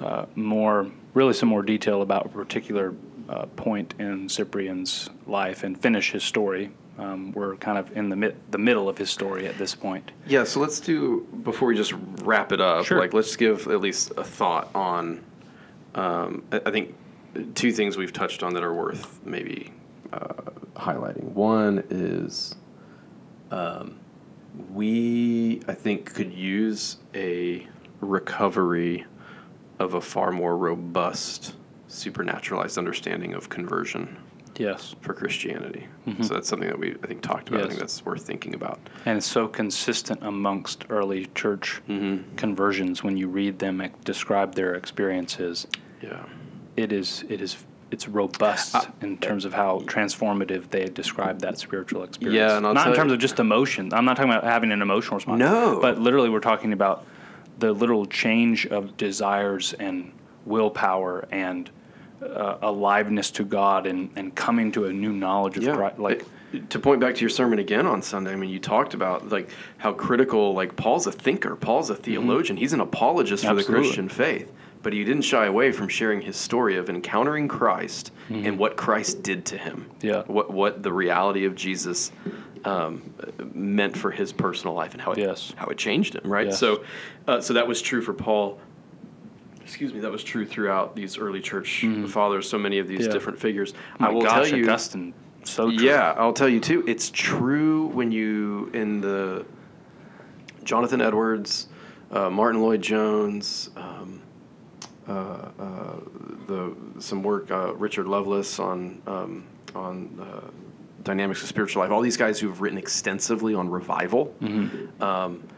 uh, more, really some more detail about a particular uh, point in Cyprian's life and finish his story. Um, we're kind of in the the middle of his story at this point. yeah, so let's do before we just wrap it up. Sure. Like let's give at least a thought on. Um, I, I think two things we've touched on that are worth maybe uh, highlighting. One is um, we I think could use a recovery of a far more robust supernaturalized understanding of conversion Yes, for Christianity. So that's something that we I think talked about. I think that's worth thinking about. and it's so consistent amongst early church Mm-hmm. conversions when you read them describe their experiences. Yeah. it is it is it's robust Uh, in terms of how transformative they describe that spiritual experience. Yeah, not in terms you- of just emotion. I'm not talking about having an emotional response. No. but literally we're talking about the literal change of desires and willpower and uh, aliveness to God and, and coming to a new knowledge of Christ. Like It- to point back to your sermon again on Sunday, I mean, you talked about like how critical, like Paul's a thinker, Paul's a theologian, he's an apologist for the Mm-hmm. Christian faith, but he didn't shy away from sharing his story of encountering Christ and what Christ did to him. Mm-hmm. Yeah. what what the reality of Jesus um, meant for his personal life and how it Yes. how it changed him. Right. Yes. So, uh, so that was true for Paul. Excuse me, that was true throughout these early church fathers. So many of these Mm-hmm. Yeah. different figures. my I will gosh, tell you, Augustine, so true. yeah, I'll tell you too. It's true when you in the Jonathan Edwards, uh, Martyn Lloyd Jones, um, uh, uh, the some work uh, Richard Lovelace on um, on uh, dynamics of spiritual life. All these guys who have written extensively on revival. Um, I,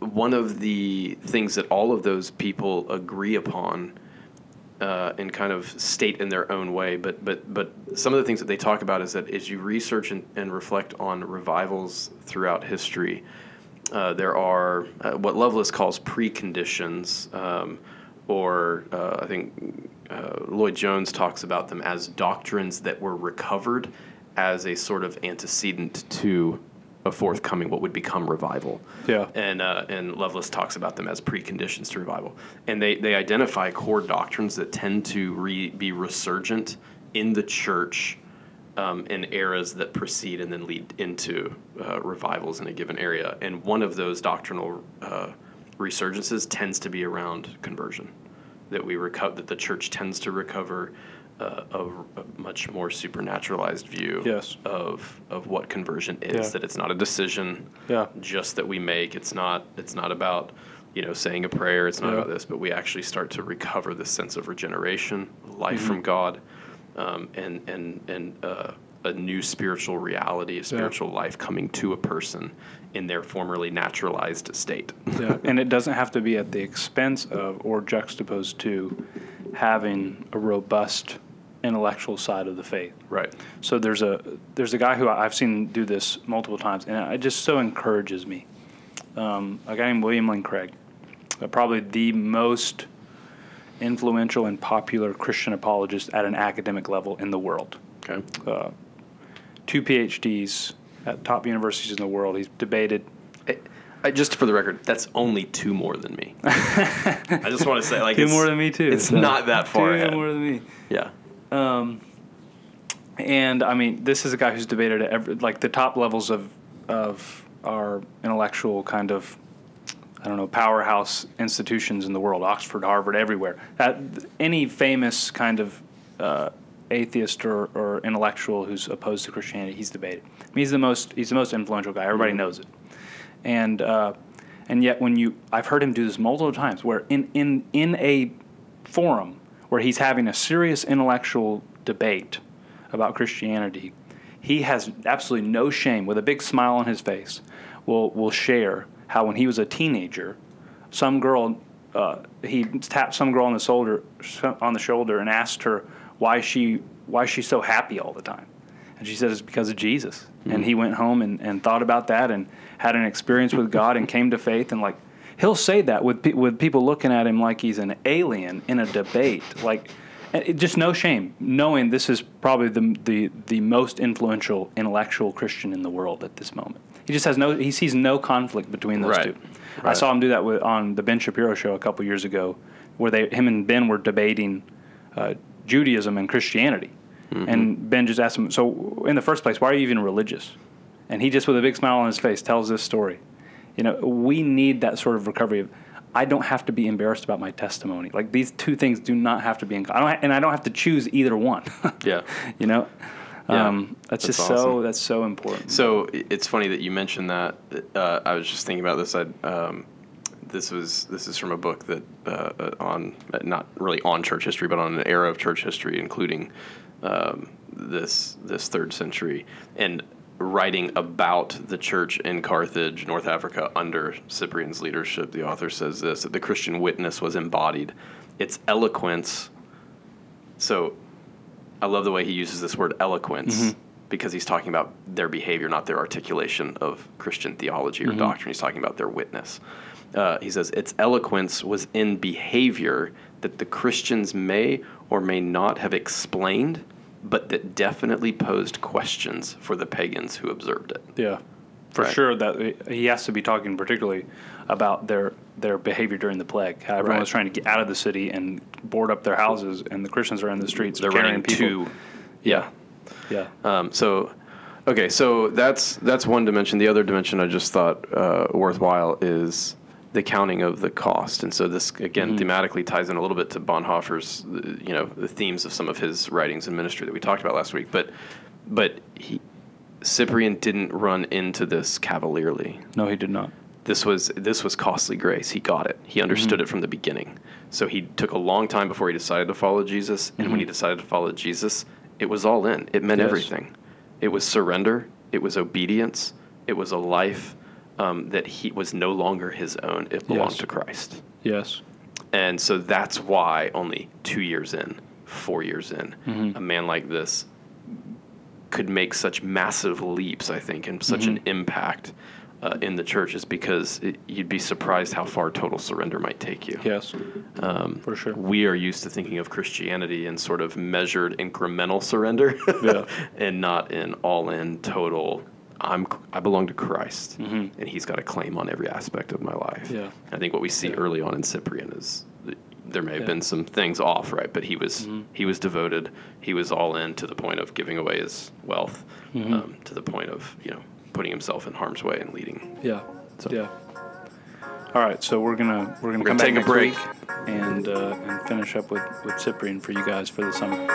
one of the things that all of those people agree upon uh, and kind of state in their own way. But but but some of the things that they talk about is that as you research and, and reflect on revivals throughout history, uh, there are uh, what Lovelace calls preconditions, um, or uh, I think uh, Lloyd Jones talks about them as doctrines that were recovered as a sort of antecedent to a forthcoming what would become revival Yeah. and uh, and Lovelace talks about them as preconditions to revival, and they they identify core doctrines that tend to re, be resurgent in the church um, in eras that precede and then lead into uh, revivals in a given area, and one of those doctrinal uh, resurgences tends to be around conversion, that we recover that the church tends to recover. A, a much more supernaturalized view Yes. of of what conversion is. Yeah. That it's not a decision, Yeah. just that we make. It's not it's not about you know saying a prayer. It's not Yeah. about this, but we actually start to recover the sense of regeneration, life Mm-hmm. from God, um, and and and uh, a new spiritual reality, a spiritual life coming to a person in their formerly naturalized state. Yeah, and it doesn't have to be at the expense of or juxtaposed to having a robust intellectual side of the faith. right. So there's a there's a guy who I've seen do this multiple times, and it just so encourages me. Um, a guy named William Lane Craig, uh, probably the most influential and popular Christian apologist at an academic level in the world. Okay. Two PhDs at top universities in the world. He's debated I, just for the record, that's only two more than me. I just want to say, like, Two it's, more than me too. It's so- not that far Two ahead. more than me. Yeah. Um, and I mean, this is a guy who's debated at every, like the top levels of of our intellectual kind of, I don't know, powerhouse institutions in the world, Oxford, Harvard, everywhere. That any famous kind of uh, atheist or, or intellectual who's opposed to Christianity, he's debated. I mean, he's the most he's the most influential guy. Everybody knows it, and uh, and yet when you I've heard him do this multiple times, where in in in a forum where he's having a serious intellectual debate about Christianity, he has absolutely no shame, with a big smile on his face, will will share how when he was a teenager, some girl uh, he tapped some girl on the shoulder on the shoulder and asked her why she why she's so happy all the time, and she said it's because of Jesus. And he went home and, and thought about that and had an experience with God and came to faith and like he'll say that with pe- with people looking at him like he's an alien in a debate like it, just no shame knowing this is probably the, the the most influential intellectual christian in the world at this moment. He just has no he sees no conflict between those Right. two. I saw him do that with, on the ben shapiro show a couple years ago where they him and ben were debating uh, judaism and christianity. And ben just asked him so in the first place why are you even religious? And he just with a big smile on his face tells this story you know we need that sort of recovery of i don't have to be embarrassed about my testimony like these two things do not have to be in i don't ha- and i don't have to choose either one Yeah. you know Yeah, um, that's, that's just so that's so important So it's funny that you mentioned that. Uh, I was just thinking about this. I, um, this was this is from a book that uh, uh, on not really on church history, but on an era of church history, including um, this this third century, and writing about the church in Carthage, North Africa, under Cyprian's leadership. The author says this: that the Christian witness was embodied. Its eloquence. So I love the way he uses this word eloquence because he's talking about their behavior, not their articulation of Christian theology or doctrine. He's talking about their witness. Uh, he says, Its eloquence was in behavior that the Christians may or may not have explained, but that definitely posed questions for the pagans who observed it. yeah for Right. sure that he has to be talking particularly about their their behavior during the plague how everyone Right. was trying to get out of the city and board up their houses and the christians are in the streets They're running people to. Yeah. yeah Um, so, okay, so that's that's one dimension. The other dimension I just thought uh, worthwhile is the counting of the cost, and so this again mm-hmm. thematically ties in a little bit to Bonhoeffer's, you know, the themes of some of his writings and ministry that we talked about last week. But, but he, Cyprian didn't run into this cavalierly no he did not this was this was costly grace. He got it. He understood mm-hmm. it from the beginning. So he took a long time before he decided to follow Jesus, and when he mm-hmm. decided to follow Jesus, it was all in. It meant Yes. everything. It was surrender. It was obedience. It was a life um, that he was no longer his own. It belonged Yes. to Christ. yes And so that's why only two years in, four years in, Mm-hmm. a man like this could make such massive leaps, I think, and such an impact uh, in the church is because it, you'd be surprised how far total surrender might take you. yes Um, for sure We are used to thinking of Christianity in sort of measured incremental surrender Yeah. and not in all in total. I'm I belong to Christ, Mm-hmm. and He's got a claim on every aspect of my life. Yeah. I think what we see Yeah. early on in Cyprian is that there may have Yeah. been some things off, right? But he was Mm-hmm. he was devoted. He was all in to the point of giving away his wealth, Mm-hmm. um, to the point of you know putting himself in harm's way and leading. Yeah. So- Yeah. All right, so we're gonna we're gonna We're gonna back take a break. and uh, and finish up with with Cyprian for you guys for the summer.